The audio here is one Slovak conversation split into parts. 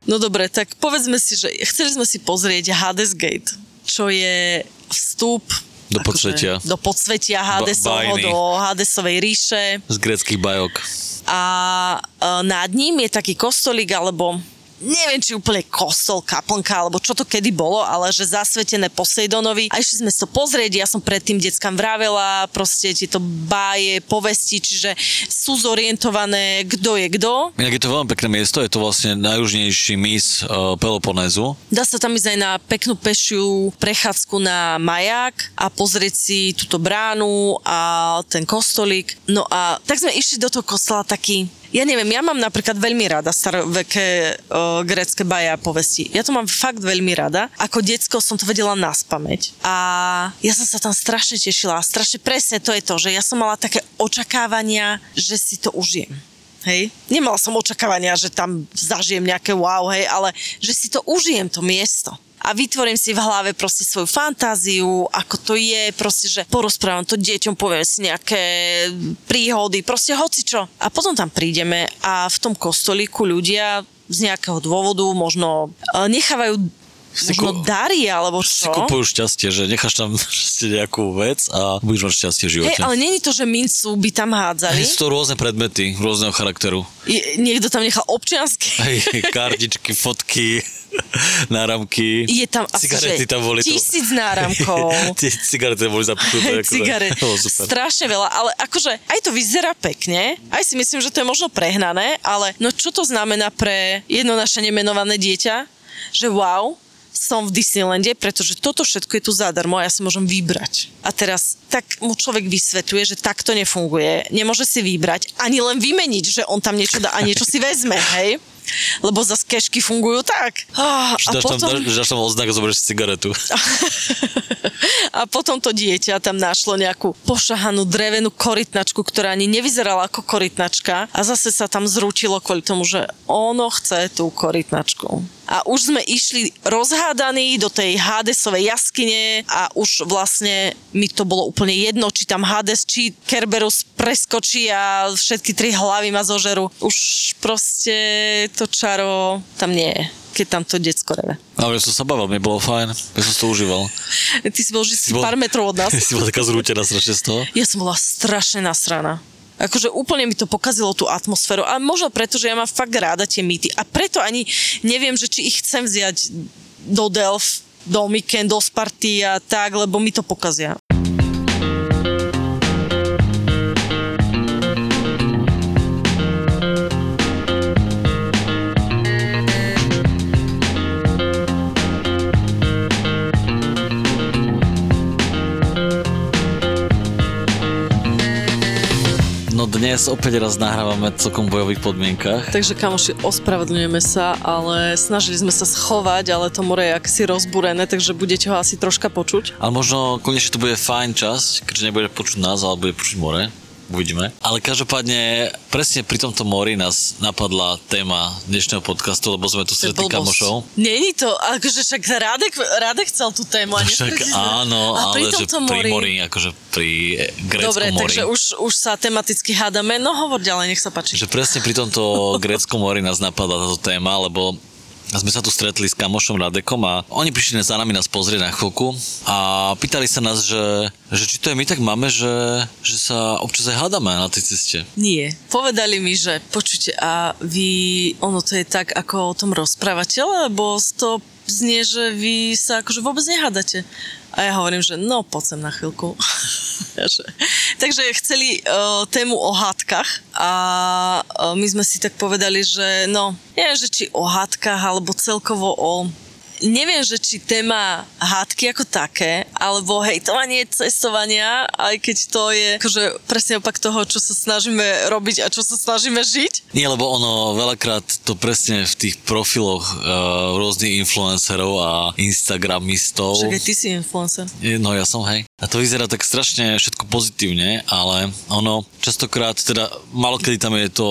No dobre, tak povedzme si, že chceli sme si pozrieť Hades Gate, čo je vstup Do akože podsvetia. do podsvetia Hadesovho, bajny. do Hadesovej ríše Z greckých bajok. a e, nad ním je taký kostolík, alebo neviem, či úplne kostol, kaplnka, alebo čo to kedy bolo, ale že zasvetené Poseidonovi. A išli sme to pozrieť, ja som predtým deckám vravela, proste tieto báje, povesti, čiže sú zorientované, kto je kto. Inak je to veľmi pekné miesto, je to vlastne najjužnejší mis uh, Peloponézu. Dá sa tam ísť aj na peknú pešiu prechádzku na maják a pozrieť si túto bránu a ten kostolík. No a tak sme išli do toho kostola taký, ja neviem, ja mám napríklad veľmi rada staroveké o, grécké baje a povesti. Ja to mám fakt veľmi rada. Ako decko som to vedela naspamäť. A ja som sa tam strašne tešila. A strašne presne to je to, že ja som mala také očakávania, že si to užijem. Hej. Nemala som očakávania, že tam zažijem nejaké wow, hej, ale že si to užijem, to miesto. A vytvorím si v hlave proste svoju fantáziu, ako to je, proste, že porozprávam to deťom, poviem si nejaké príhody, proste hocičo. A potom tam prídeme a v tom kostolíku ľudia z nejakého dôvodu možno e, nechávajú Si možno ku- dary, alebo Si čo. kupujú šťastie, že necháš tam nejakú vec a budeš mať šťastie v živote. Hej, ale není to, že mincu by tam hádzali. Sú to rôzne predmety, rôzneho charakteru. Je- Niekto tam nechal občiansky. Hej, kartičky, fotky, náramky. Je tam asi, Cigarety tam boli. tisíc náramkov. Cigarety boli zapichnuté. akože- cigaret. Strašne veľa, ale akože aj to vyzerá pekne, aj si myslím, že to je možno prehnané, ale no čo to znamená pre jedno naše nemenované dieťa, že wow, som v Disneylande, pretože toto všetko je tu zadarmo a ja si môžem vybrať. A teraz tak mu človek vysvetľuje, že takto nefunguje. Nemôže si vybrať, ani len vymeniť, že on tam niečo dá a niečo si vezme, hej? Lebo zase kešky fungujú tak. A dáš, tam, potom... dáš, dáš tam odznak a zoberieš cigaretu. A potom to dieťa tam našlo nejakú pošahanú drevenú korytnačku, ktorá ani nevyzerala ako korytnačka a zase sa tam zrútilo kvôli tomu, že ono chce tú korytnačku. A už sme išli rozhádaní do tej Hadesovej jaskyne a už vlastne mi to bolo úplne jedno, či tam Hades, či Kerberus preskočí a všetky tri hlavy ma zožerú. Už proste to čaro tam nie je keď tam to decko reve. Ale ja som sa bavil, mne bolo fajn, ja som to užíval. Ty si bol že si bol- pár metrov od nás. si bola taká zrútená strašne z toho. Ja som bola strašne nasraná. Akože úplne mi to pokazilo tú atmosféru. A možno preto, že ja mám fakt ráda tie mýty. A preto ani neviem, že či ich chcem vziať do Delf, do Miken, do Sparty a tak, lebo mi to pokazia. Dnes opäť raz nahrávame v celkom bojových podmienkach. Takže kamoši, ospravedlňujeme sa, ale snažili sme sa schovať, ale to more je aksi rozbúrené, takže budete ho asi troška počuť. Ale možno konečne to bude fajn časť, keďže nebude počuť nás, ale bude počuť more. Uvidíme. Ale každopádne, presne pri tomto mori nás napadla téma dnešného podcastu, lebo sme tu stretli kamošov. Není to, akože však Radek, Radek chcel tú tému a Však nestretli sme. áno, a pri ale že tomto pri mori, akože pri eh, gréckom Dobre, mori. takže už, už sa tematicky hádame. No hovor ďalej, nech sa páči. Že presne pri tomto gréckom mori nás napadla táto téma, lebo sme sa tu stretli s kamošom Radekom a oni prišli za nami nás pozrieť na chvíľku a pýtali sa nás, že, že či to je my tak máme, že, že sa občas aj hádame na tej ceste. Nie. Povedali mi, že počujte, a vy, ono to je tak, ako o tom rozprávate, lebo to znie, že vy sa akože vôbec nehádate. A ja hovorím, že no, poď sem na chvíľku. Že- Takže chceli uh, tému o hádkach a uh, my sme si tak povedali, že no, neviem, že či o hádkach, alebo celkovo o neviem, že či téma hádky ako také, alebo hejtovanie cestovania, aj keď to je akože presne opak toho, čo sa snažíme robiť a čo sa snažíme žiť. Nie, lebo ono veľakrát to presne v tých profiloch uh, rôznych influencerov a instagramistov. Však aj ty si influencer. No ja som, hej. A to vyzerá tak strašne všetko pozitívne, ale ono častokrát, teda malokedy tam je to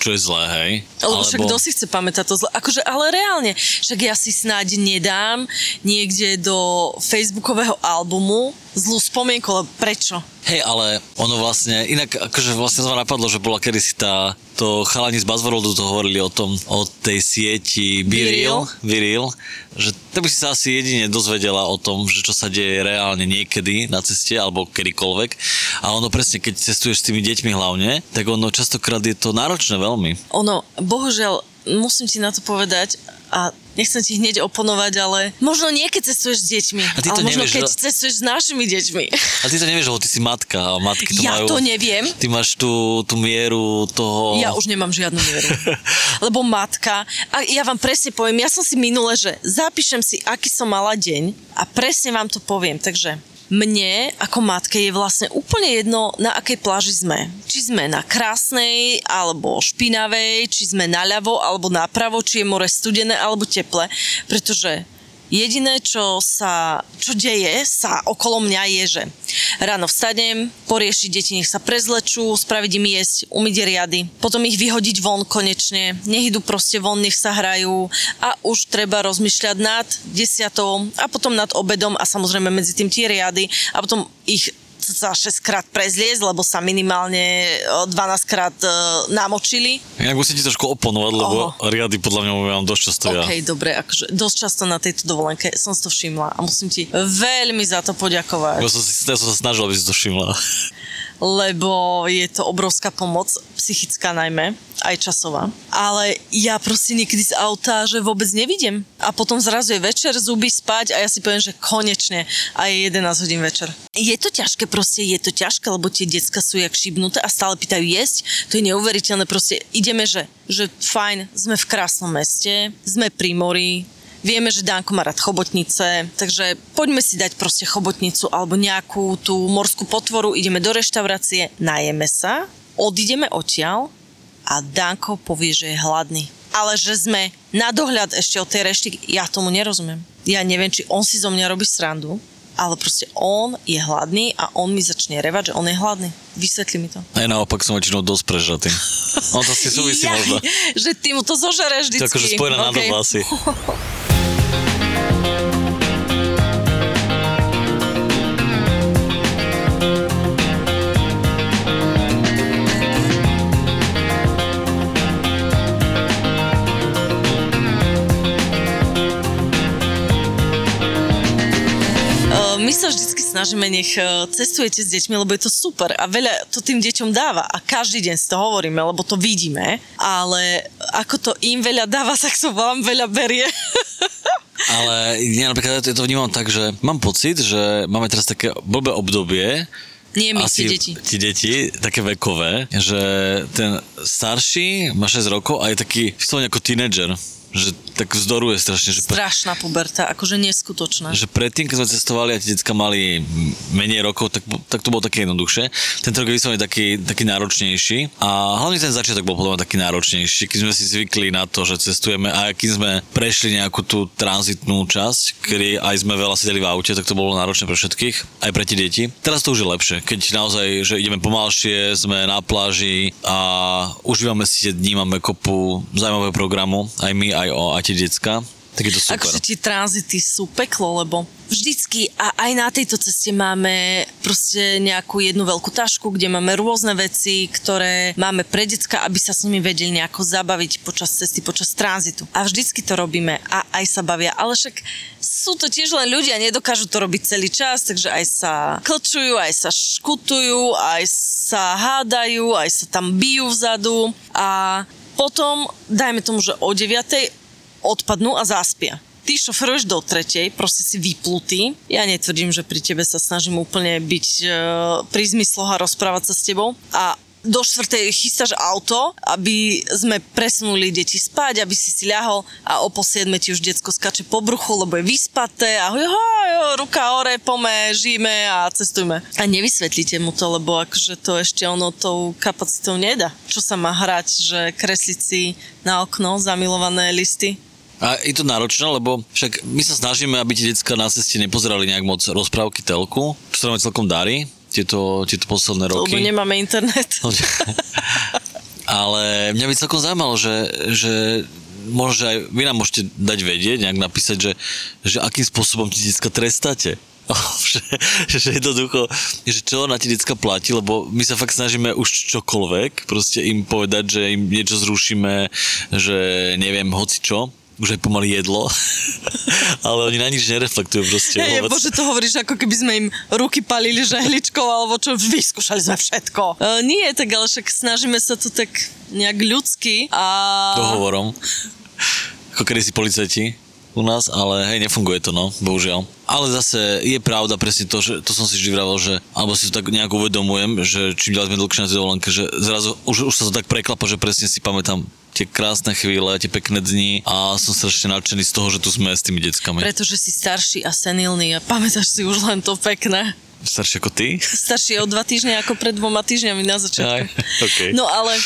čo je zlé, hej. Lebo však kto si chce pamätať to zlé? Akože, ale reálne, však ja si snáď nedám niekde do facebookového albumu zlú spomienku, ale prečo? Hej, ale ono vlastne, inak akože vlastne to ma napadlo, že bola kedysi tá, to chalani z Buzzworldu to hovorili o tom, o tej sieti Viril, Viril, že to by si sa asi jedine dozvedela o tom, že čo sa deje reálne niekedy na ceste, alebo kedykoľvek. A ono presne, keď cestuješ s tými deťmi hlavne, tak ono častokrát je to náročné veľmi. Ono, bohužiaľ, musím ti na to povedať, a nechcem ti hneď oponovať, ale možno nie keď cestuješ s deťmi, a ty to ale možno nevieš, keď že... cestuješ s našimi deťmi. A ty to nevieš, lebo ty si matka a matky to ja majú... to neviem. Ty máš tú, tú mieru toho... Ja už nemám žiadnu mieru. lebo matka... A ja vám presne poviem, ja som si minule, že zapíšem si, aký som mala deň a presne vám to poviem. Takže mne ako matke je vlastne úplne jedno, na akej pláži sme. Či sme na krásnej, alebo špinavej, či sme naľavo, alebo napravo, či je more studené, alebo teple, pretože Jediné, čo sa, čo deje sa okolo mňa je, že ráno vstanem, poriešiť deti, nech sa prezlečú, spraviť im jesť, umyť riady, potom ich vyhodiť von konečne, nech idú proste von, nech sa hrajú a už treba rozmýšľať nad desiatou a potom nad obedom a samozrejme medzi tým tie riady a potom ich sa 6 krát prezliesť, lebo sa minimálne 12 krát uh, namočili. Inak musíte trošku oponovať, lebo Oho. riady podľa mňa mám dosť často ja. OK, dobre, akože dosť často na tejto dovolenke som si to všimla a musím ti veľmi za to poďakovať. Ja som, si, ja som sa snažil, aby si to všimla lebo je to obrovská pomoc, psychická najmä, aj časová. Ale ja proste niekedy z auta, že vôbec nevidím. A potom zrazu je večer, zuby spať a ja si poviem, že konečne a je 11 hodín večer. Je to ťažké, proste je to ťažké, lebo tie decka sú jak šibnuté a stále pýtajú jesť. To je neuveriteľné, proste ideme, že, že fajn, sme v krásnom meste, sme pri mori, Vieme, že Danko má rád chobotnice, takže poďme si dať proste chobotnicu alebo nejakú tú morskú potvoru, ideme do reštaurácie, najeme sa, odídeme odtiaľ a Danko povie, že je hladný. Ale že sme na dohľad ešte od tej rešty, ja tomu nerozumiem. Ja neviem, či on si zo mňa robí srandu, ale proste on je hladný a on mi začne revať, že on je hladný. Vysvetli mi to. Aj naopak som väčšinou dosť prežratý. On to si súvisí ja, možno. Že ty mu to zožereš vždycky. To akože spojené okay. na asi. snažíme, nech e, cestujete s deťmi, lebo je to super a veľa to tým deťom dáva a každý deň si to hovoríme, lebo to vidíme, ale ako to im veľa dáva, tak to vám veľa berie. Ale ja napríklad ja to vnímam tak, že mám pocit, že máme teraz také blbé obdobie, nie my, Asi deti. Ti deti, také vekové, že ten starší má 6 rokov a je taký vyslovene ako tínedžer že tak vzdoruje strašne. Že Strašná puberta, akože neskutočná. Že predtým, keď sme cestovali a tie decka mali menej rokov, tak, tak to bolo také jednoduchšie. Ten rok je vyslovene taký, taký náročnejší a hlavne ten začiatok bol podľa taký náročnejší, keď sme si zvykli na to, že cestujeme a keď sme prešli nejakú tú tranzitnú časť, kedy aj sme veľa sedeli v aute, tak to bolo náročné pre všetkých, aj pre tie deti. Teraz to už je lepšie, keď naozaj, že ideme pomalšie, sme na pláži a užívame si tie dní, máme kopu zaujímavého programu, aj my, aj, o, tie decka. Tak je to super. Akože tie tranzity sú peklo, lebo vždycky a aj na tejto ceste máme proste nejakú jednu veľkú tašku, kde máme rôzne veci, ktoré máme pre decka, aby sa s nimi vedeli nejako zabaviť počas cesty, počas tranzitu. A vždycky to robíme a aj sa bavia. Ale však sú to tiež len ľudia, nedokážu to robiť celý čas, takže aj sa klčujú, aj sa škutujú, aj sa hádajú, aj sa tam bijú vzadu a potom, dajme tomu, že o 9 odpadnú a zaspia. Ty šoferuješ do tretej, proste si vyplutý. Ja netvrdím, že pri tebe sa snažím úplne byť e, pri zmysloch a rozprávať sa s tebou. A do štvrtej chystáš auto, aby sme presunuli deti spať, aby si si ľahol a o pol siedme ti už decko skače po bruchu, lebo je vyspaté a jo, jo, ruka hore, pome, žijeme a cestujme. A nevysvetlíte mu to, lebo akože to ešte ono tou kapacitou nedá. Čo sa má hrať, že kresliť si na okno zamilované listy? A je to náročné, lebo však my sa snažíme, aby tie decka na ceste nepozerali nejak moc rozprávky telku, čo sa nám celkom darí, tieto, tieto posledné roky. Lebo nemáme internet. Ale mňa by celkom zaujímalo, že, že možno, že aj vy nám môžete dať vedieť, nejak napísať, že, že akým spôsobom ti detská trestáte. že, že jednoducho, že čo na tie decka platí, lebo my sa fakt snažíme už čokoľvek, proste im povedať, že im niečo zrušíme, že neviem, hoci čo, už aj pomaly jedlo, ale oni na nič nereflektujú proste. Hey, bože, to hovoríš, ako keby sme im ruky palili žehličkou, alebo čo, vyskúšali sme všetko. Uh, nie, tak ale však snažíme sa to tak nejak ľudsky a... Dohovorom. Ako kedy si policajti u nás, ale hej, nefunguje to, no, bohužiaľ. Ale zase je pravda presne to, že to som si vždy vravel, že, alebo si to tak nejak uvedomujem, že čím ďalej sme dlhšie na tej dovolenke, že zrazu už, už sa to tak preklapa, že presne si pamätám tie krásne chvíle, tie pekné dni a som strašne nadšený z toho, že tu sme s tými deckami. Pretože si starší a senilný a pamätáš si už len to pekné. Starší ako ty? Starší o dva týždne ako pred dvoma týždňami na začiatku. Aj, okay. No ale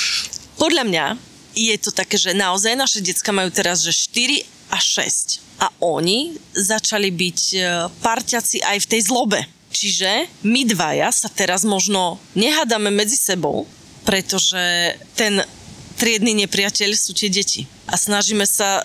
podľa mňa je to také, že naozaj naše decka majú teraz, že 4 a 6. A oni začali byť e, parťaci aj v tej zlobe. Čiže my dvaja sa teraz možno nehádame medzi sebou, pretože ten triedny nepriateľ sú tie deti. A snažíme sa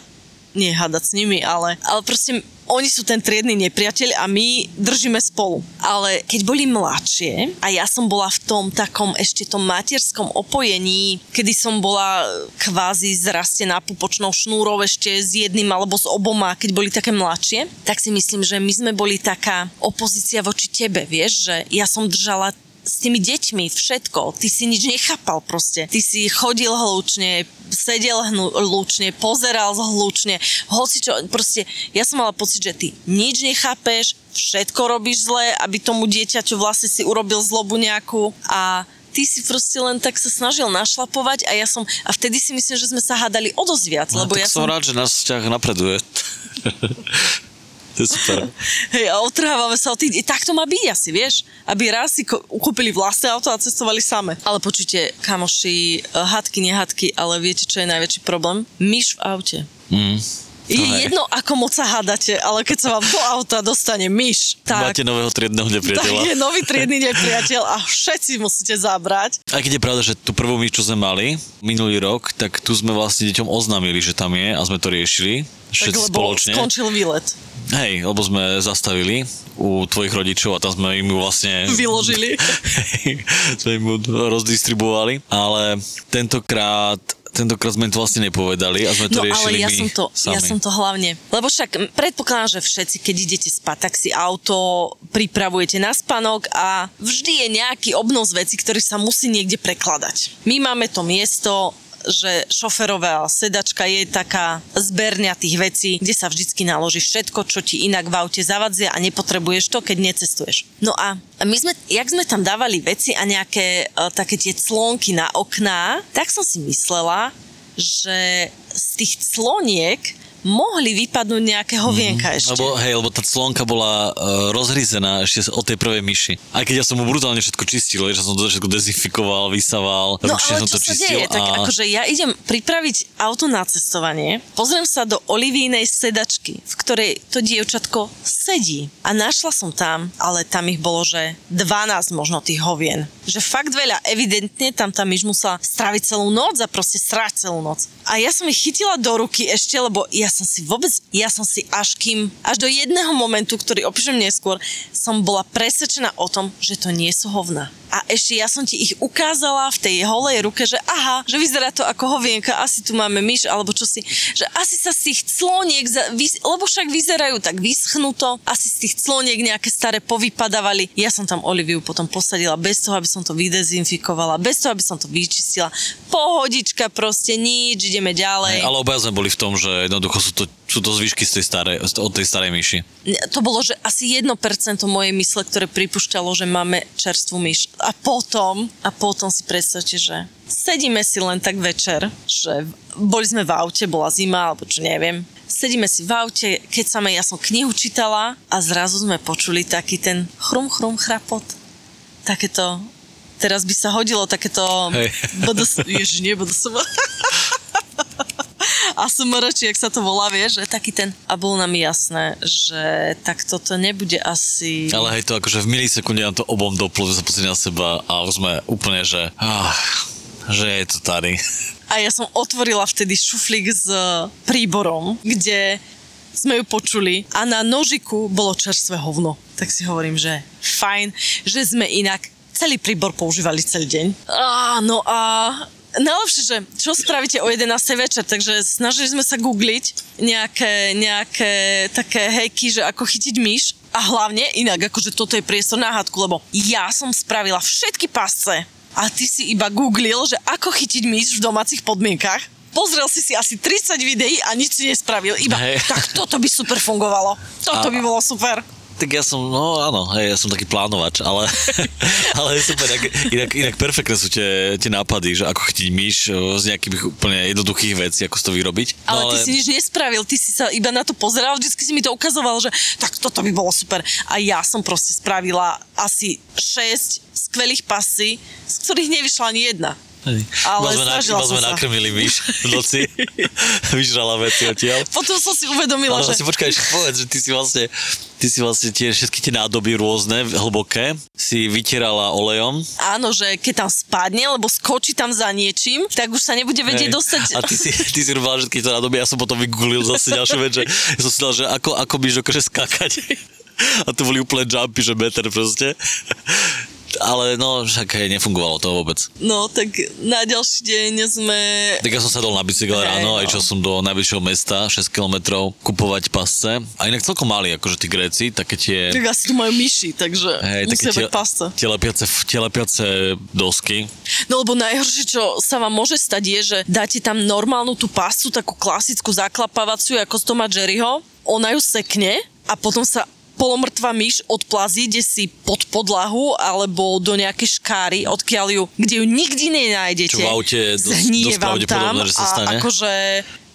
nie s nimi, ale, ale proste oni sú ten triedny nepriateľ a my držíme spolu. Ale keď boli mladšie a ja som bola v tom takom ešte tom materskom opojení, kedy som bola kvázi zrastená pupočnou šnúrou ešte s jedným alebo s oboma, keď boli také mladšie, tak si myslím, že my sme boli taká opozícia voči tebe, vieš, že ja som držala s tými deťmi, všetko. Ty si nič nechápal proste. Ty si chodil hlučne, sedel hlučne, pozeral hlučne, hoci čo, proste ja som mala pocit, že ty nič nechápeš, všetko robíš zle, aby tomu dieťaťu vlastne si urobil zlobu nejakú a ty si proste len tak sa snažil našlapovať a ja som, a vtedy si myslím, že sme sa hádali o dosť viac, no, lebo tak ja som... rád, že náš vzťah napreduje. To je super. Hej, a otrhávame sa o tých... Tak to má byť asi, vieš? Aby raz si kúpili vlastné auto a cestovali same. Ale počujte, kamoši, hadky, nehadky, ale viete, čo je najväčší problém? Myš v aute. Mm. Je no jedno, ako moc sa hádate, ale keď sa vám do auta dostane myš, tak... Máte nového triedného nepriateľa. Tak je nový triedny nepriateľ a všetci musíte zabrať. Aj keď je pravda, že tú prvú myš, čo sme mali minulý rok, tak tu sme vlastne deťom oznámili, že tam je a sme to riešili. Všetci tak, spoločne. skončil výlet. Hej, lebo sme zastavili u tvojich rodičov a tam sme im ju vlastne... Vyložili. Sme im rozdistribuovali, ale tentokrát tentokrát sme to vlastne nepovedali a sme to no, riešili ale ja my som to, sami. ja som to hlavne, lebo však predpokladám, že všetci, keď idete spať, tak si auto pripravujete na spanok a vždy je nejaký obnos veci, ktorý sa musí niekde prekladať. My máme to miesto, že šoferová sedačka je taká zberňa tých vecí, kde sa vždycky naloží všetko, čo ti inak v aute zavadzia a nepotrebuješ to, keď necestuješ. No a my sme, jak sme tam dávali veci a nejaké uh, také tie clonky na okná, tak som si myslela, že z tých cloniek mohli vypadnúť nejaké hovienka mm, ešte. Lebo, hej, lebo tá clonka bola uh, rozhryzená ešte od tej prvej myši. Aj keď ja som mu brutálne všetko čistil, že som to všetko dezinfikoval, vysával, no, ručne som to čistil. Deje? A... Tak akože ja idem pripraviť auto na cestovanie, pozriem sa do olivínej sedačky, v ktorej to dievčatko sedí. A našla som tam, ale tam ich bolo, že 12 možno tých hovien. Že fakt veľa. Evidentne tam tá myš musela straviť celú noc a proste stráť celú noc. A ja som ich chytila do ruky ešte, lebo ja som si vôbec, ja som si až kým, až do jedného momentu, ktorý opíšem neskôr, som bola presvedčená o tom, že to nie sú hovna. A ešte ja som ti ich ukázala v tej holej ruke, že aha, že vyzerá to ako hovienka, asi tu máme myš, alebo čo si, že asi sa z tých cloniek, lebo však vyzerajú tak vyschnuto, asi z tých cloniek nejaké staré povypadávali. Ja som tam Oliviu potom posadila bez toho, aby som to vydezinfikovala, bez toho, aby som to vyčistila. Pohodička proste, nič, ideme ďalej. Hej, ale obaja sme boli v tom, že jednoducho sú to, sú to zvyšky z tej starej, od tej starej myši. To bolo, že asi 1% mojej mysle, ktoré pripúšťalo, že máme čerstvú myš. A potom, a potom si predstavte, že sedíme si len tak večer, že boli sme v aute, bola zima, alebo čo neviem. Sedíme si v aute, keď sama ja som knihu čítala a zrazu sme počuli taký ten chrum, chrum, chrapot. Takéto Teraz by sa hodilo takéto... Hej. BDS, ježi, nie BDSM. A smrči, jak sa to volá, vieš, že taký ten... A bolo nám jasné, že tak toto nebude asi... Ale hej, to akože v milisekunde nám to obom doplo, že sa na seba a už sme úplne, že... Ah, že je to tady. A ja som otvorila vtedy šuflík s príborom, kde sme ju počuli a na nožiku bolo čerstvé hovno. Tak si hovorím, že fajn, že sme inak celý príbor používali celý deň. Á, no a Najlepšie, že čo spravíte o 11. večer, takže snažili sme sa googliť nejaké, nejaké také hejky, že ako chytiť myš a hlavne inak, akože toto je priestor na hádku, lebo ja som spravila všetky pasce a ty si iba googlil, že ako chytiť myš v domácich podmienkach pozrel si si asi 30 videí a nič si nespravil. Iba, hey. tak toto by super fungovalo. Toto a, by bolo super tak ja som, no áno, hej, ja som taký plánovač, ale, ale je super, inak, inak, inak perfektné sú tie, tie nápady, že ako chytiť myš e, z nejakých úplne jednoduchých vecí, ako to vyrobiť. No, ale, ale ty si nič nespravil, ty si sa iba na to pozeral, vždycky si mi to ukazoval, že tak toto by bolo super. A ja som proste spravila asi 6 skvelých pasy, z ktorých nevyšla ani jedna. Hej. Ale iba sme, na, iba sme nakrmili myš v noci. Vyžrala veci odtiaľ. Potom som si uvedomila, Ale že... si počkaj, povedz, že ty si vlastne ty si vlastne tie všetky tie nádoby rôzne, hlboké, si vytierala olejom. Áno, že keď tam spadne, lebo skočí tam za niečím, tak už sa nebude vedieť Hej. dostať. A ty si, ty si robila všetky tie nádoby, ja som potom vygooglil zase ďalšiu vec, že ja som si dal, že ako, ako byš dokáže skákať. A to boli úplne jumpy, že meter proste ale no, však hej, nefungovalo to vôbec. No, tak na ďalší deň sme... Tak ja som sadol na bicykel ráno, no. aj čo som do najbližšieho mesta, 6 km, kupovať pasce. A inak celkom mali, akože tí Gréci, také tie... Tak asi tu majú myši, takže hej, musia tie, pasce. Tie lepiace, tie lepiace dosky. No lebo najhoršie, čo sa vám môže stať, je, že dáte tam normálnu tú pascu, takú klasickú zaklapávaciu, ako z Toma Jerryho, ona ju sekne a potom sa polomrtvá myš odplazí, ide si pod podlahu alebo do nejakej škáry, odkiaľ ju, kde ju nikdy nenájdete. Čo v aute dosť, dosť vám tam že sa stane. A akože,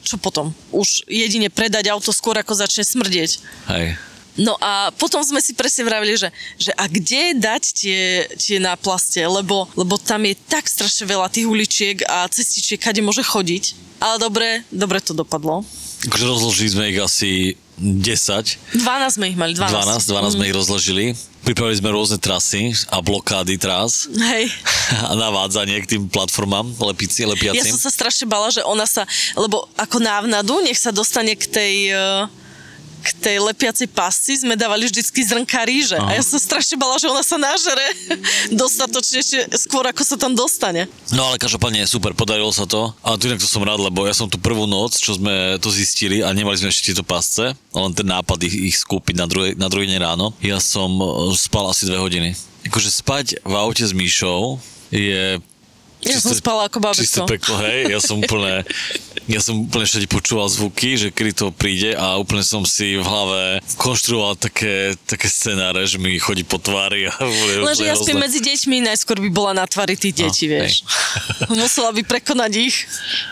čo potom? Už jedine predať auto skôr, ako začne smrdieť. Hej. No a potom sme si presne vravili, že, že a kde dať tie, tie náplaste, lebo, lebo tam je tak strašne veľa tých uličiek a cestičiek, kade môže chodiť. Ale dobre, dobre to dopadlo. Akože rozložili sme ich asi 10. 12 sme ich mali, 12. 12, 12 mm. sme ich rozložili. Pripravili sme rôzne trasy a blokády trás. Hej. A navádzanie k tým platformám lepici, lepiacim. Ja som sa strašne bala, že ona sa, lebo ako návnadu, nech sa dostane k tej... Uh k tej lepiacej pasci sme dávali vždycky zrnka ríže. Aha. A ja som strašne bala, že ona sa nažere dostatočne ešte skôr, ako sa tam dostane. No ale každopádne super, podarilo sa to. A tu inak to som rád, lebo ja som tu prvú noc, čo sme to zistili a nemali sme ešte tieto pasce, len ten nápad ich, ich skúpiť na druhý, na druhý deň ráno. Ja som e, spal asi dve hodiny. Akože spať v aute s Míšou je ja som spala ako babetko. Čisté peklo, hej. Ja som úplne, ja som úplne všade počúval zvuky, že kedy to príde a úplne som si v hlave konštruoval také, také scenáre, že mi chodí po tvári. A Lenže ja spím medzi deťmi, najskôr by bola na tvári tých detí, no, vieš. Musela by prekonať ich.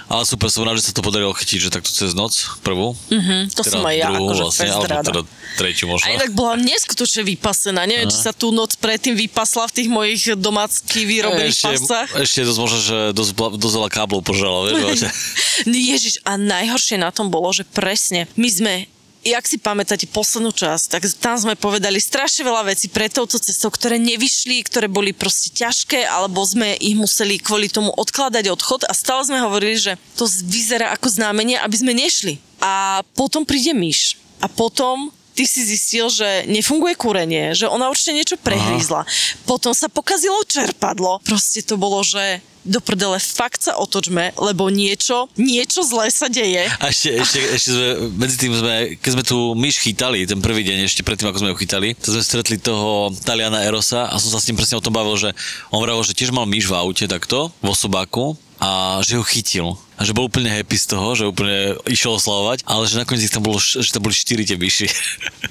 Ale super, som rád, že sa to podarilo chytiť, že takto cez noc, prvú. Mm-hmm, to teda som aj ja, druhú, akože vlastne, alebo teda tretiu možno. A inak bola neskutočne vypasená. Neviem, Aha. či sa tú noc predtým vypasla v tých mojich domácky vyrobených ešte, pasách. Ešte dosť možno, že dosť, dosť veľa káblov požrala, vieš? Ježiš, a najhoršie na tom bolo, že presne, my sme jak si pamätáte poslednú časť, tak tam sme povedali strašne veľa vecí pre touto cestou, ktoré nevyšli, ktoré boli proste ťažké, alebo sme ich museli kvôli tomu odkladať odchod a stále sme hovorili, že to vyzerá ako znamenie, aby sme nešli. A potom príde myš. A potom ty si zistil, že nefunguje kúrenie, že ona určite niečo prehrízla. Aha. Potom sa pokazilo čerpadlo. Proste to bolo, že do prdele, fakt sa otočme, lebo niečo, niečo zlé sa deje. A ešte, ešte, ešte sme, medzi tým sme, keď sme tu myš chytali, ten prvý deň, ešte predtým, ako sme ju chytali, to sme stretli toho Taliana Erosa a som sa s ním presne o tom bavil, že on vravil, že tiež mal myš v aute takto, vo sobáku a že ju chytil. A že bol úplne happy z toho, že úplne išiel oslavovať, ale že nakoniec ich tam bolo, že tam boli štyri tie myši.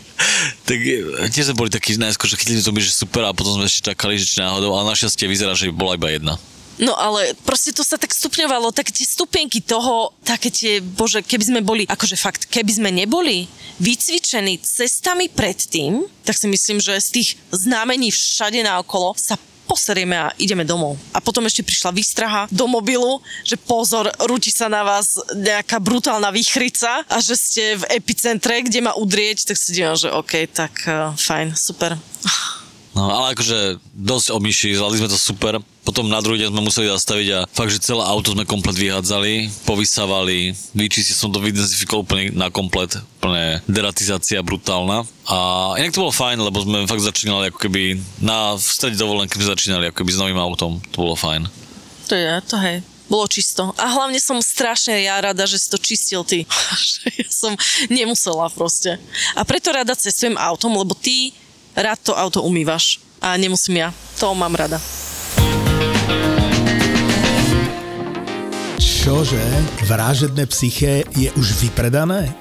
tak e, tiež sme boli takí najskôr, že chytili to myši super a potom sme ešte čakali, že či náhodou, ale našťastie vyzerá, že bola iba jedna. No ale proste to sa tak stupňovalo, tak tie stupienky toho, také tie, bože, keby sme boli, akože fakt, keby sme neboli vycvičení cestami predtým, tak si myslím, že z tých znamení všade naokolo sa poserieme a ideme domov. A potom ešte prišla výstraha do mobilu, že pozor, rúti sa na vás nejaká brutálna výchrica a že ste v epicentre, kde má udrieť, tak si dívam, že OK, tak uh, fajn, super. No ale akože dosť o myši, zvládli sme to super. Potom na druhý deň sme museli zastaviť a fakt, že celé auto sme komplet vyhádzali, povysávali, vyčistili som to vydenzifikoval úplne na komplet, úplne deratizácia brutálna. A inak to bolo fajn, lebo sme fakt začínali ako keby na v strede dovolenky sme začínali ako keby s novým autom, to bolo fajn. To je, to hej. Bolo čisto. A hlavne som strašne ja rada, že si to čistil ty. Ja som nemusela proste. A preto rada cestujem autom, lebo ty rád to auto umývaš. A nemusím ja. To mám rada. Čože? Vražedné psyché je už vypredané?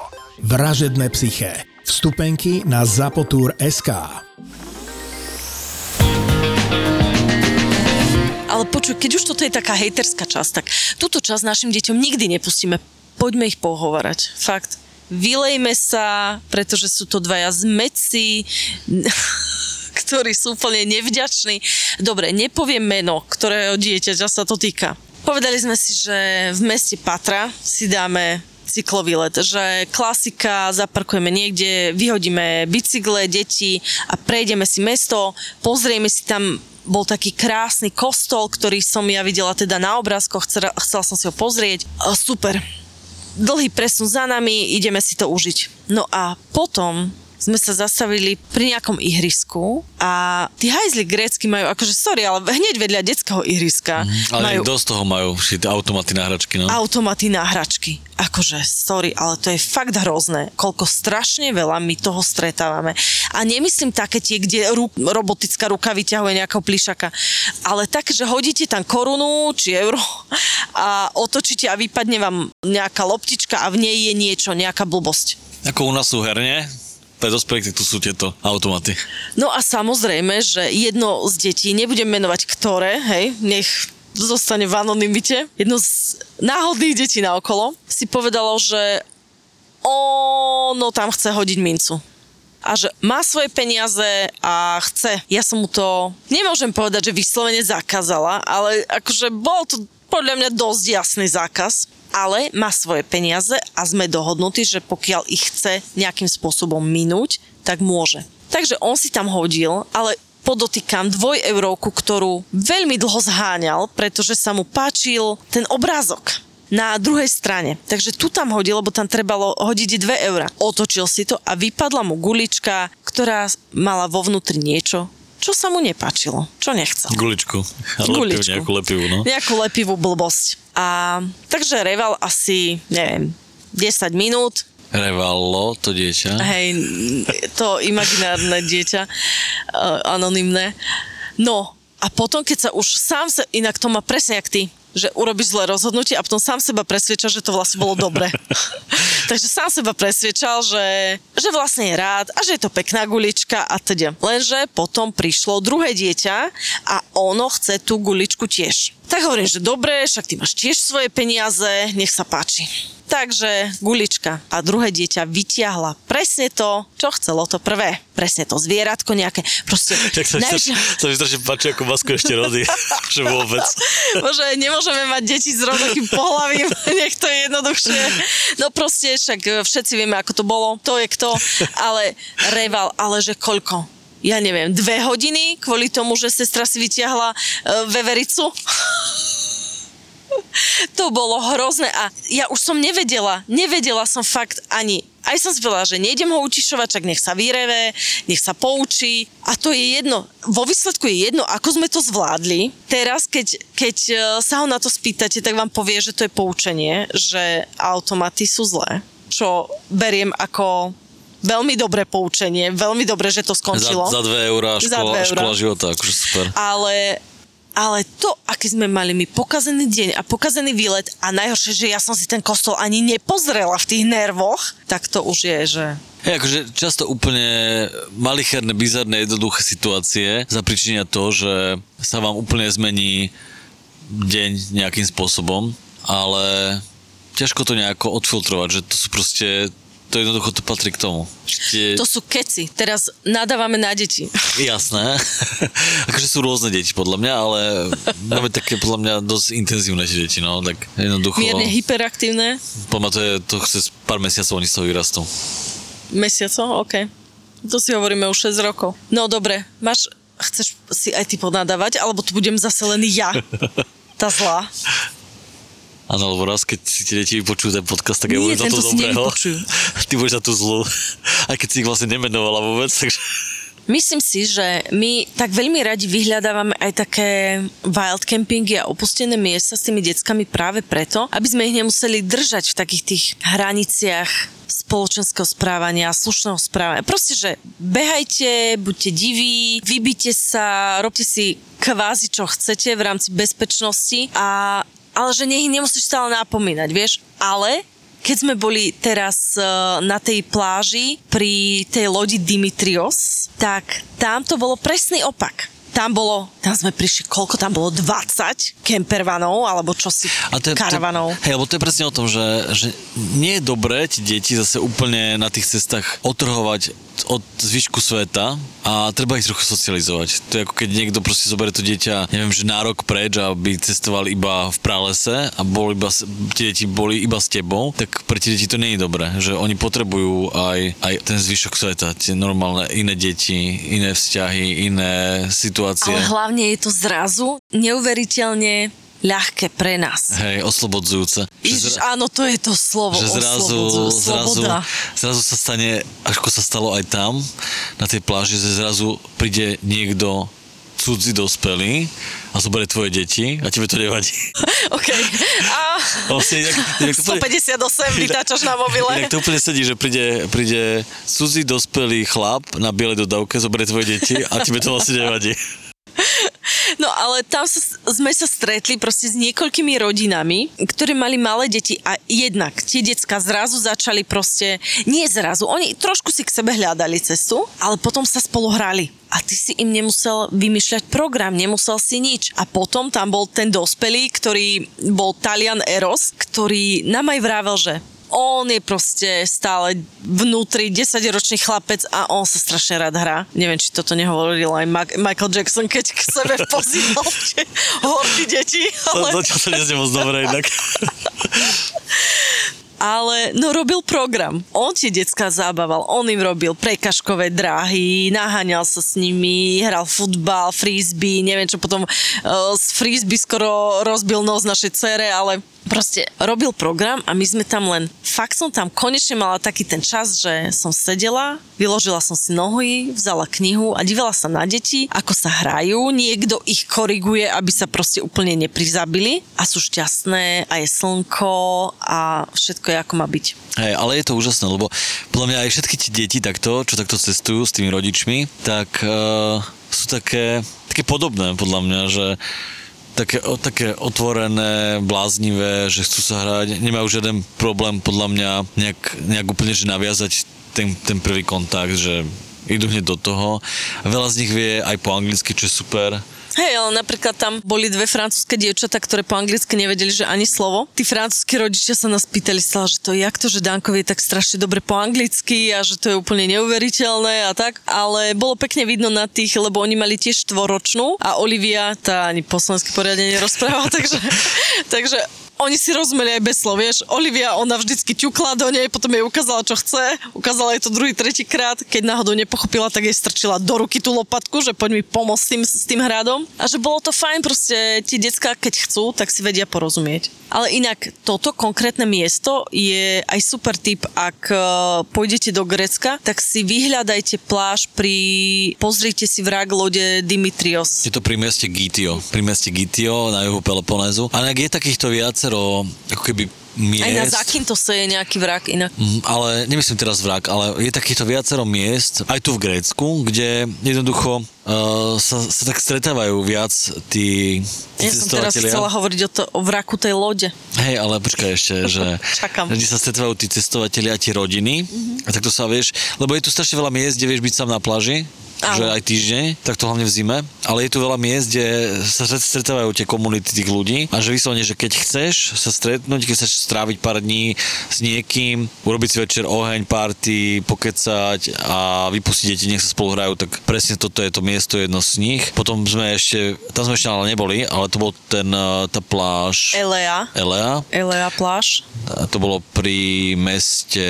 Vražedné psyché. Vstupenky na Zapotúr.sk Ale počuj, keď už toto je taká hejterská časť, tak túto časť našim deťom nikdy nepustíme. Poďme ich pohovárať. Fakt. Vylejme sa, pretože sú to dvaja zmeci, ktorí sú úplne nevďační. Dobre, nepoviem meno, ktorého dieťaťa sa to týka. Povedali sme si, že v meste Patra si dáme cyklový let, že klasika, zaparkujeme niekde, vyhodíme bicykle, deti a prejdeme si mesto, pozrieme si tam bol taký krásny kostol, ktorý som ja videla teda na obrázkoch, chcela, chcela som si ho pozrieť. Super. Dlhý presun za nami, ideme si to užiť. No a potom sme sa zastavili pri nejakom ihrisku a tí hajzli grécky majú, akože sorry, ale hneď vedľa detského ihriska mm, ale majú dosť toho majú šité automaty na hračky, no. automaty na hračky. Akože, sorry, ale to je fakt hrozné, koľko strašne veľa my toho stretávame. A nemyslím také tie, kde ru, robotická ruka vyťahuje nejakého plišaka, ale tak, že hodíte tam korunu či euro a otočíte a vypadne vám nejaká loptička a v nej je niečo, nejaká blbosť. Ako u nás sú herne, pre dospelých, tu sú tieto automaty. No a samozrejme, že jedno z detí, nebudem menovať ktoré, hej, nech zostane v anonimite, jedno z náhodných detí na okolo si povedalo, že ono tam chce hodiť mincu a že má svoje peniaze a chce. Ja som mu to, nemôžem povedať, že vyslovene zakázala, ale akože bol to podľa mňa dosť jasný zákaz ale má svoje peniaze a sme dohodnutí, že pokiaľ ich chce nejakým spôsobom minúť, tak môže. Takže on si tam hodil, ale podotýkam dvojeurovku, ktorú veľmi dlho zháňal, pretože sa mu páčil ten obrázok na druhej strane. Takže tu tam hodil, lebo tam trebalo hodiť 2 eurá. Otočil si to a vypadla mu gulička, ktorá mala vo vnútri niečo, čo sa mu nepáčilo, čo nechcel. Guličku. Guličku. Nejakú lepivú, no. Nejakú lepivú blbosť. A takže reval asi, neviem, 10 minút, Revalo to dieťa. Hej, to imaginárne dieťa, uh, anonymné. No, a potom, keď sa už sám sa, inak to má presne jak ty, že urobíš zlé rozhodnutie a potom sám seba presvieča, že to vlastne bolo dobre. Takže sám seba presviečal, že, že vlastne je rád a že je to pekná gulička a teda. Lenže potom prišlo druhé dieťa a ono chce tú guličku tiež. Tak hovorím, že dobre, však ty máš tiež svoje peniaze, nech sa páči. Takže gulička a druhé dieťa vytiahla presne to, čo chcelo to prvé. Presne to zvieratko nejaké. Proste... Tak sa, najväčšia... sa mi strašne páči, ako Vasko ešte rodí, že vôbec. Bože, nemôžeme mať deti s rovnakým pohľavím, nech to je jednoduchšie. No proste, však všetci vieme, ako to bolo, to je kto, ale reval, ale že koľko? Ja neviem, dve hodiny kvôli tomu, že sestra si vytiahla uh, vevericu? to bolo hrozné a ja už som nevedela, nevedela som fakt ani aj som si povedala, že nejdem ho utišovať, čak nech sa vyreve, nech sa poučí a to je jedno, vo výsledku je jedno, ako sme to zvládli. Teraz, keď, keď e, sa ho na to spýtate, tak vám povie, že to je poučenie, že automaty sú zlé, čo beriem ako veľmi dobré poučenie, veľmi dobre, že to skončilo. Za, za 2 eurá škola, Za dve eurá. škola života, akože super. Ale ale to, aký sme mali my pokazený deň a pokazený výlet a najhoršie, že ja som si ten kostol ani nepozrela v tých nervoch, tak to už je, že... Hej, akože často úplne malicherné, bizarné, jednoduché situácie zapričinia to, že sa vám úplne zmení deň nejakým spôsobom, ale ťažko to nejako odfiltrovať, že to sú proste to jednoducho to patrí k tomu. Tie... To sú keci. Teraz nadávame na deti. Jasné. akože sú rôzne deti podľa mňa, ale máme také podľa mňa dosť intenzívne tie deti, no, tak jednoducho... Mierne hyperaktívne. Podľa to, je, to chce pár mesiacov, oni toho vyrastú. Mesiacov? OK. To si hovoríme už 6 rokov. No dobre, máš, chceš si aj ty podnadávať, alebo tu budem zase len ja? Tá zlá. Áno, lebo raz, keď si tie deti vypočujú ten podcast, tak ja budem za to dobrého. Ty budeš za tú zlú. Aj keď si ich vlastne nemenovala vôbec, takže... Myslím si, že my tak veľmi radi vyhľadávame aj také wild campingy a opustené miesta s tými deckami práve preto, aby sme ich nemuseli držať v takých tých hraniciach spoločenského správania, slušného správania. Proste, že behajte, buďte diví, vybite sa, robte si kvázi čo chcete v rámci bezpečnosti a ale že nech nemusíš stále napomínať, vieš. Ale keď sme boli teraz uh, na tej pláži pri tej lodi Dimitrios, tak tam to bolo presný opak. Tam bolo, tam sme prišli, koľko tam bolo? 20 kempervanov, alebo čo si, to je, karavanov. To, hej, lebo to je presne o tom, že, že nie je dobré ti deti zase úplne na tých cestách otrhovať od zvyšku sveta a treba ich trochu socializovať. To je ako keď niekto proste zoberie to dieťa, neviem, že nárok preč, aby cestoval iba v pralese a bol iba, tie deti boli iba s tebou, tak pre tie deti to nie je dobré, že oni potrebujú aj, aj ten zvyšok sveta, tie normálne iné deti, iné vzťahy, iné situácie. Ale hlavne je to zrazu neuveriteľne ľahké pre nás. Hej, oslobodzujúce. Ježiš, áno, to je to slovo. Že zrazu, zrazu, zrazu sa stane, ako sa stalo aj tam, na tej pláži, že zrazu príde niekto cudzí dospelý a zoberie tvoje deti a tebe to nevadí. OK. A vlastne, inak to 158 vytáčaš na mobile. Inak to úplne sedí, že príde, príde cudzí dospelý chlap na bielej dodávke, zoberie tvoje deti a tebe to vlastne nevadí. No ale tam sa, sme sa stretli proste s niekoľkými rodinami, ktorí mali malé deti a jednak tie decka zrazu začali proste, nie zrazu, oni trošku si k sebe hľadali cestu, ale potom sa spolu hrali a ty si im nemusel vymýšľať program, nemusel si nič. A potom tam bol ten dospelý, ktorý bol Talian Eros, ktorý nám aj vravel, že on je proste stále vnútri 10-ročný chlapec a on sa strašne rád hrá. Neviem, či toto nehovoril aj Ma- Michael Jackson, keď k sebe pozýval horky deti. Ale... To, to neznie moc dobre inak. ale no robil program. On tie decka zabával, on im robil prekažkové dráhy, naháňal sa s nimi, hral futbal, frisbee, neviem čo potom uh, z frisbee skoro rozbil nos našej cere, ale proste robil program a my sme tam len, fakt som tam konečne mala taký ten čas, že som sedela, vyložila som si nohy, vzala knihu a divila sa na deti, ako sa hrajú, niekto ich koriguje, aby sa proste úplne neprizabili a sú šťastné a je slnko a všetko je ako má byť. Hej, ale je to úžasné, lebo podľa mňa aj všetky tie deti takto, čo takto cestujú s tými rodičmi, tak uh, sú také, také podobné podľa mňa, že také, také otvorené, bláznivé, že chcú sa hrať, nemajú žiaden problém podľa mňa nejak, nejak úplne že naviazať ten, ten prvý kontakt, že idú hneď do toho. Veľa z nich vie aj po anglicky, čo je super Hej, ale napríklad tam boli dve francúzske dievčatá, ktoré po anglicky nevedeli, že ani slovo. Tí francúzski rodičia sa nás pýtali stále, že to jak to, že Danko je tak strašne dobre po anglicky a že to je úplne neuveriteľné a tak. Ale bolo pekne vidno na tých, lebo oni mali tiež štvoročnú a Olivia, tá ani po slovensky poriadne nerozpráva, takže, takže oni si rozumeli aj bez slov, vieš. Olivia, ona vždycky ťukla do nej, potom jej ukázala, čo chce. Ukázala jej to druhý, tretí krát. Keď náhodou nepochopila, tak jej strčila do ruky tú lopatku, že poď mi pomôcť s tým, s tým hradom. A že bolo to fajn, proste tie decka, keď chcú, tak si vedia porozumieť. Ale inak toto konkrétne miesto je aj super tip, ak e, pôjdete do Grécka, tak si vyhľadajte pláž pri, pozrite si vrák lode Dimitrios. Je to pri meste Gitio, pri meste Gitio na juhu Peloponézu. A ak je takýchto viacero, ako keby miest. Aj na Zakintose je nejaký vrak inak. Mm, ale nemyslím teraz vrak, ale je takýchto viacero miest, aj tu v Grécku, kde jednoducho uh, sa, sa tak stretávajú viac tí, tí Ja som teraz chcela hovoriť o, to, o vraku tej lode. Hej, ale počkaj ešte, že, Čakám. že sa stretávajú tí cestovatelia a tie rodiny. Mhm. A tak to sa vieš, lebo je tu strašne veľa miest, kde vieš byť sám na pláži, Áno. že aj týždeň, tak to hlavne v zime, ale je tu veľa miest, kde sa stret- stretávajú tie komunity tých ľudí a že vyslovene, že keď chceš sa stretnúť, keď chceš stráviť pár dní s niekým, urobiť si večer oheň, party, pokecať a vypustiť deti, nech sa spolu hrajú, tak presne toto je to miesto, jedno z nich. Potom sme ešte, tam sme ešte ale neboli, ale to bol ten, eh, tá pláž Elea. Elea, Elea pláž. a to bolo pri meste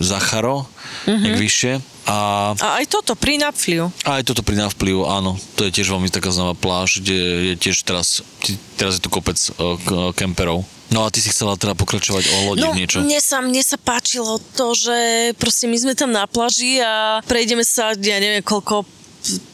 Zacharo, mm-hmm. jak vyššie. A A aj toto pri Napfliu. a aj toto pri návplyvu, áno. To je tiež veľmi taká známa pláž, kde je tiež teraz, teraz je tu kopec uh, k- kemperov. No a ty si chcela teda pokračovať o lodi No, niečo. mne sa, mne sa páčilo to, že proste my sme tam na pláži a prejdeme sa, ja neviem koľko,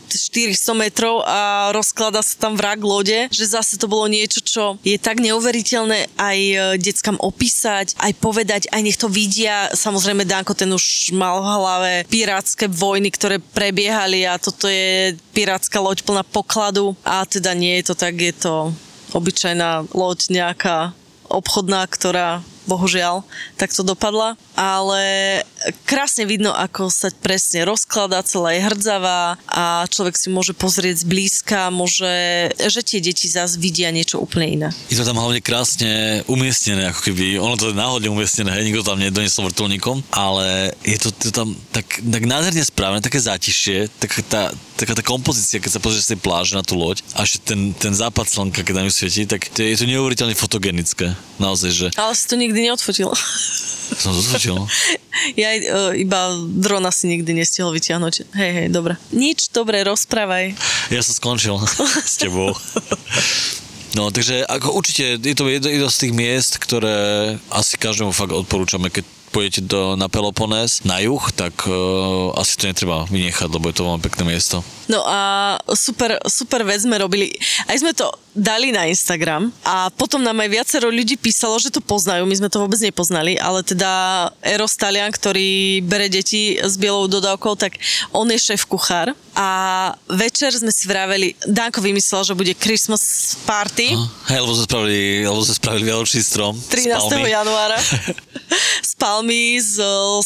400 metrov a rozklada sa tam vrak lode, že zase to bolo niečo, čo je tak neuveriteľné aj e, deckám opísať, aj povedať, aj nech to vidia. Samozrejme, Danko ten už mal v hlave pirátske vojny, ktoré prebiehali a toto je pirátska loď plná pokladu a teda nie je to tak, je to obyčajná loď nejaká obchodná, ktorá bohužiaľ takto dopadla, ale krásne vidno, ako sa presne rozkladá, celá je hrdzavá a človek si môže pozrieť zblízka, môže, že tie deti zase vidia niečo úplne iné. Je to tam hlavne krásne umiestnené, ako keby, ono to je náhodne umiestnené, hej, nikto tam nedoniesol vrtulníkom, ale je to, to tam tak, tak nádherne správne, také zátišie, taká tá, taká tá kompozícia, keď sa pozrieš z tej pláže na tú loď a ešte ten, ten západ slnka, keď na ňu svietí, tak je, to neuveriteľne fotogenické. Naozaj, že Ale si to nikdy neodfotil. som to zfotil. ja e, iba drona si nikdy nestihol vyťahnuť. Hej, hej, dobre. Nič, dobre, rozprávaj. Ja som skončil s tebou. No, takže ako určite je to jedno z tých miest, ktoré asi každému fakt odporúčame, keď pôjdete do, na Peloponés, na juh, tak uh, asi to netreba vynechať, lebo je to veľmi pekné miesto. No a super, super vec sme robili. Aj sme to dali na Instagram a potom nám aj viacero ľudí písalo, že to poznajú. My sme to vôbec nepoznali, ale teda Eros Talian, ktorý bere deti s bielou dodávkou, tak on je šéf kuchár a večer sme si vraveli, Danko vymyslel, že bude Christmas party. Hej, lebo sme spravili, lebo sme spravili Vianočný strom. s 13. palmy. januára s palmy, s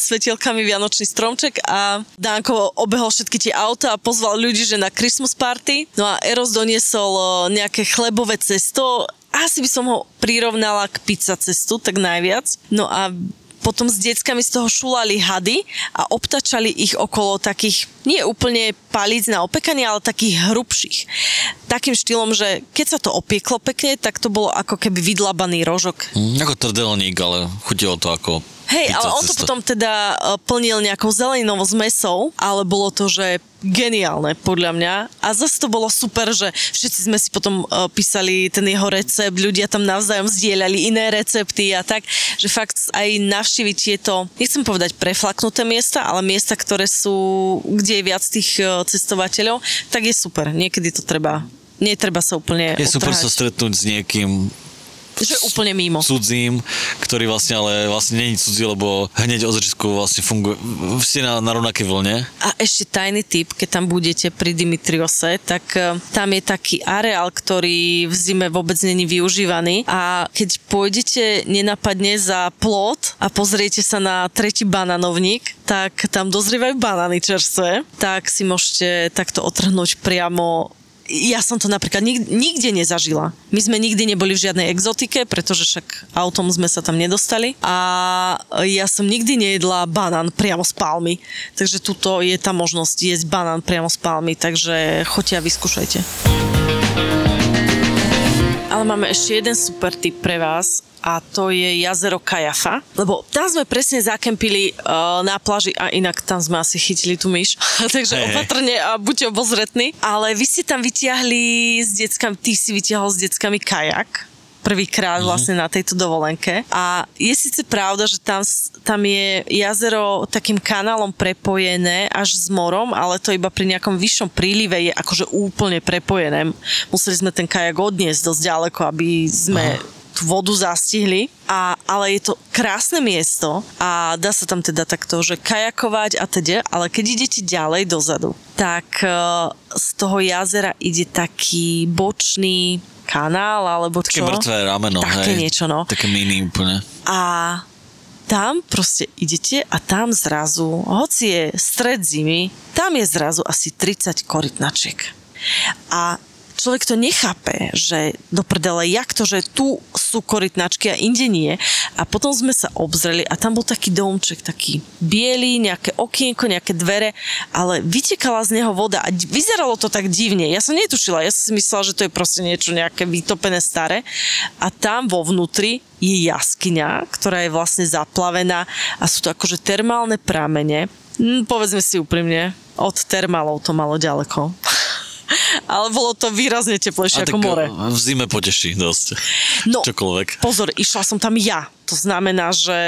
svetielkami Vianočný stromček a Danko obehol všetky tie auta a pozval ľudí, že na Christmas party. No a Eros doniesol uh, nejaké chlebové cesto. Asi by som ho prirovnala k pizza cestu, tak najviac. No a potom s deckami z toho šulali hady a obtačali ich okolo takých, nie úplne palíc na opekanie, ale takých hrubších. Takým štýlom, že keď sa to opieklo pekne, tak to bolo ako keby vydlabaný rožok. Mm, ako trdelník, ale chutilo to ako Hej, ale on to potom teda e, plnil nejakou zeleninovou zmesou, ale bolo to, že geniálne podľa mňa. A zase to bolo super, že všetci sme si potom e, písali ten jeho recept, ľudia tam navzájom zdieľali iné recepty a tak, že fakt aj navštíviť tieto, nechcem povedať preflaknuté miesta, ale miesta, ktoré sú, kde je viac tých e, cestovateľov, tak je super. Niekedy to treba, netreba sa úplne Je super sa otrhať. stretnúť s niekým Že úplne mimo. cudzím, ktorý vlastne ale vlastne není cudzí, lebo hneď od začiatku vlastne funguje, ste na, na rovnaké vlne. A ešte tajný tip, keď tam budete pri Dimitriose, tak e, tam je taký areál, ktorý v zime vôbec není využívaný a keď pôjdete nenapadne za plot a pozriete sa na tretí bananovník, tak tam dozrievajú banány čerstvé, tak si môžete takto otrhnúť priamo ja som to napríklad nik- nikde nezažila. My sme nikdy neboli v žiadnej exotike, pretože však autom sme sa tam nedostali a ja som nikdy nejedla banán priamo z palmy. Takže tuto je tá možnosť jesť banán priamo z palmy, takže choďte a vyskúšajte. Ale máme ešte jeden super tip pre vás a to je jazero Kajafa, lebo tam sme presne zakempili uh, na pláži a inak tam sme asi chytili tú myš, takže hej. opatrne a buďte obozretní. Ale vy ste tam vytiahli s deckami, ty si vytiahol s deckami kajak prvýkrát vlastne na tejto dovolenke. A je síce pravda, že tam, tam je jazero takým kanálom prepojené až s morom, ale to iba pri nejakom vyššom prílive je akože úplne prepojené. Museli sme ten kajak odniesť dosť ďaleko, aby sme tú vodu zastihli. A, ale je to krásne miesto a dá sa tam teda takto, že kajakovať a teda, ale keď idete ďalej dozadu, tak eh, z toho jazera ide taký bočný kanál, alebo Také čo? mŕtvé rameno, Také hej. niečo, no. Také mini úplne. A tam proste idete a tam zrazu, hoci je stred zimy, tam je zrazu asi 30 korytnačiek. A človek to nechápe, že do prdele, jak to, že tu sú korytnačky a inde nie. A potom sme sa obzreli a tam bol taký domček, taký biely, nejaké okienko, nejaké dvere, ale vytekala z neho voda a vyzeralo to tak divne. Ja som netušila, ja som si myslela, že to je proste niečo nejaké vytopené staré. A tam vo vnútri je jaskyňa, ktorá je vlastne zaplavená a sú to akože termálne pramene. Hm, povedzme si úprimne, od termálov to malo ďaleko. Ale bolo to výrazne teplejšie ako more. v zime poteší dosť. No, Čokoľvek. pozor, išla som tam ja. To znamená, že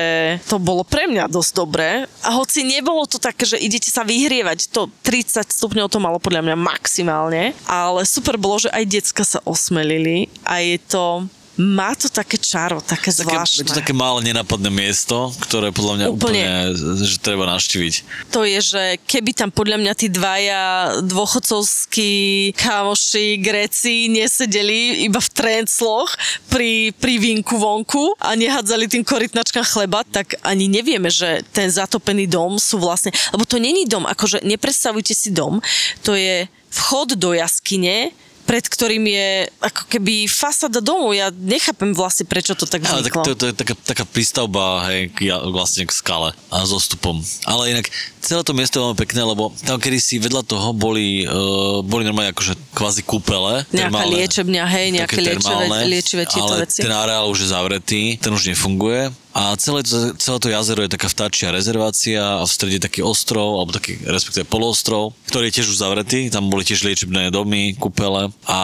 to bolo pre mňa dosť dobré. A hoci nebolo to také, že idete sa vyhrievať, to 30 stupňov to malo podľa mňa maximálne, ale super bolo, že aj decka sa osmelili a je to... Má to také čaro, také Také, zvláštne. je to také málo nenapadné miesto, ktoré podľa mňa úplne, Úplne. že treba navštíviť. to je, že keby tam podľa mňa tí dvaja dôchodcovskí kámoši Gréci nesedeli iba v trencloch pri, pri vínku vonku a nehadzali tým korytnačkám chleba, tak ani nevieme, že ten zatopený dom sú vlastne... Lebo to není dom, akože nepredstavujte si dom, to je vchod do jaskyne, pred ktorým je ako keby fasáda domu. Ja nechápem vlastne, prečo to tak Ale tak vzniklo. to, to je taká, taká prístavba hej, k, vlastne k skale a s ostupom. Ale inak celé to miesto je veľmi pekné, lebo tam kedysi vedľa toho boli, uh, boli normálne akože kvázi kúpele. Nejaká termálne, liečebňa, hej, nejaké liečivé, liečivé tieto ale veci. ten areál už je zavretý, ten už nefunguje. A celé to, celé to jazero je taká vtáčia rezervácia a v strede taký ostrov, alebo taký respektíve poloostrov, ktorý je tiež už zavretý. Tam boli tiež liečebné domy, kúpele a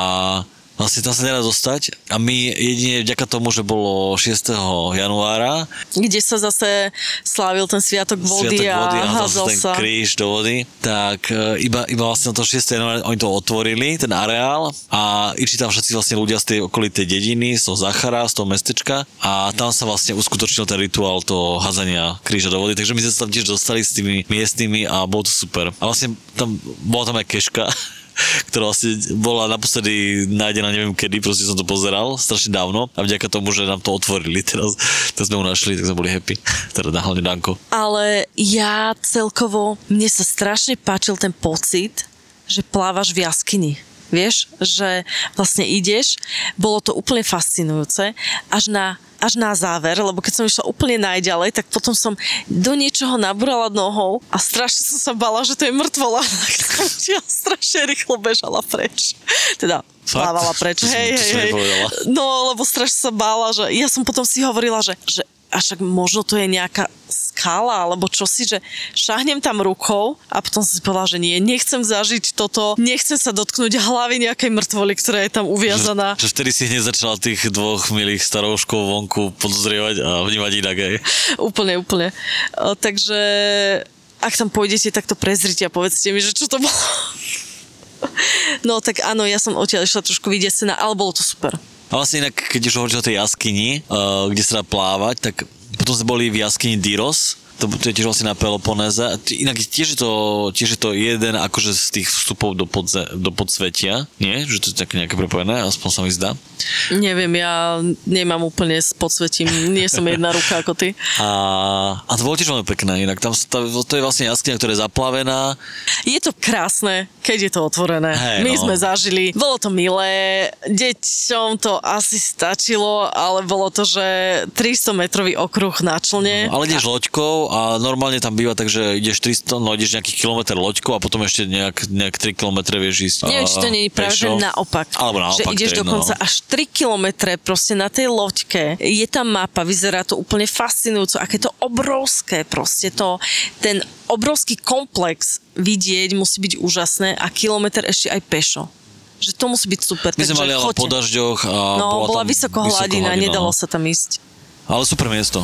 vlastne tam sa nedá dostať. A my jedine vďaka tomu, že bolo 6. januára, kde sa zase slávil ten sviatok vody, Sviatok vody a a hádzal ten sa. kríž do vody, tak e, iba, iba vlastne na to 6. januára oni to otvorili, ten areál a išli tam všetci vlastne ľudia z tej okolitej dediny, z toho Zachara, z toho mestečka a tam sa vlastne uskutočnil ten rituál toho hádzania kríža do vody, takže my sme sa tam tiež dostali s tými miestnymi a bolo to super. A vlastne tam, bola tam aj keška, ktorá vlastne bola naposledy nájdená neviem kedy, proste som to pozeral strašne dávno a vďaka tomu, že nám to otvorili teraz, tak sme ju našli, tak sme boli happy. Teda hlavne Danko. Ale ja celkovo, mne sa strašne páčil ten pocit, že plávaš v jaskyni. Vieš, že vlastne ideš, bolo to úplne fascinujúce, až na, až na záver, lebo keď som išla úplne najďalej, tak potom som do niečoho nabrala nohou a strašne som sa bala, že to je mŕtvola, tak som strašne rýchlo bežala preč. Teda Fakt? plávala preč. Hej, hej, hej. No, lebo strašne sa bála, že ja som potom si hovorila, že, že a však možno to je nejaká skala, alebo čo si, že šahnem tam rukou a potom som si povedala, že nie, nechcem zažiť toto, nechcem sa dotknúť hlavy nejakej mŕtvoly, ktorá je tam uviazaná. Že, že vtedy si hneď začala tých dvoch milých starouškov vonku podozrievať a vnímať inak aj. Úplne, úplne. O, takže ak tam pôjdete, tak to prezrite a povedzte mi, že čo to bolo. No tak áno, ja som odtiaľ išla trošku vydesená, ale bolo to super. A vlastne inak, keď už hovoríš o tej jaskyni, uh, kde sa dá plávať, tak potom sme boli v jaskyni Diros, to, to je tiež vlastne na Peloponéze. Inak tiež je, to, tiež je to jeden akože z tých vstupov do, podze, do podsvetia, nie? Že to je také nejaké prepojené, aspoň sa mi zdá. Neviem, ja nemám úplne s podsvetím, nie som jedna ruka ako ty. A, a to bolo tiež veľmi pekné, inak tam to, to je vlastne jaskyňa, ktorá je zaplavená. Je to krásne, keď je to otvorené. Hej, My no. sme zažili, bolo to milé, deťom to asi stačilo, ale bolo to, že 300 metrový okruh na člne. Ale ideš loďkou a normálne tam býva tak, že ideš 300, no ideš nejaký kilometr loďkou a potom ešte nejak, nejak 3 kilometre vieš ísť Neviem, či to nie je práve, pešo. naopak. Alebo naopak, Že ideš jedno, dokonca no. až 3 kilometre proste na tej loďke. Je tam mapa, vyzerá to úplne fascinujúco, aké to obrovské proste to, ten obrovský komplex vidieť musí byť úžasné a kilometr ešte aj pešo. Že to musí byť super. My sme mali ale po dažďoch a No, bola, bola vysoko hladina, hladina, nedalo no. sa tam ísť. Ale super miesto.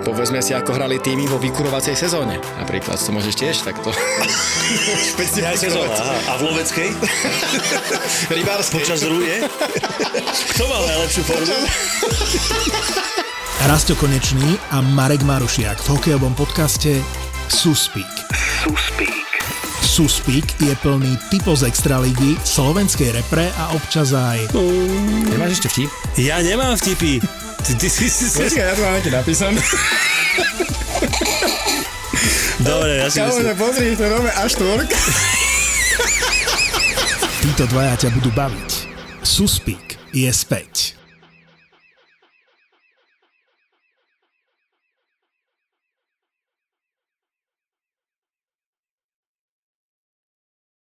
Povedzme si, ako hrali týmy vo vykurovacej sezóne. Napríklad to môžeš tiež takto. Ja sezóna, aha. A v Loveckej? Rybárskej. Počas rúje? Kto mal najlepšiu formu? Rasto Konečný a Marek Marušiak v hokejovom podcaste Suspík. Suspík je plný typov z Extraligy, slovenskej repre a občas aj Nemáš ešte vtip? Ja nemám vtipy. Ty, ty, ty, ty, ty. ja tu mám ti napísané. Dobre, ja si myslím. pozri, to nové A4. títo dvaja ťa budú baviť. Suspík je späť.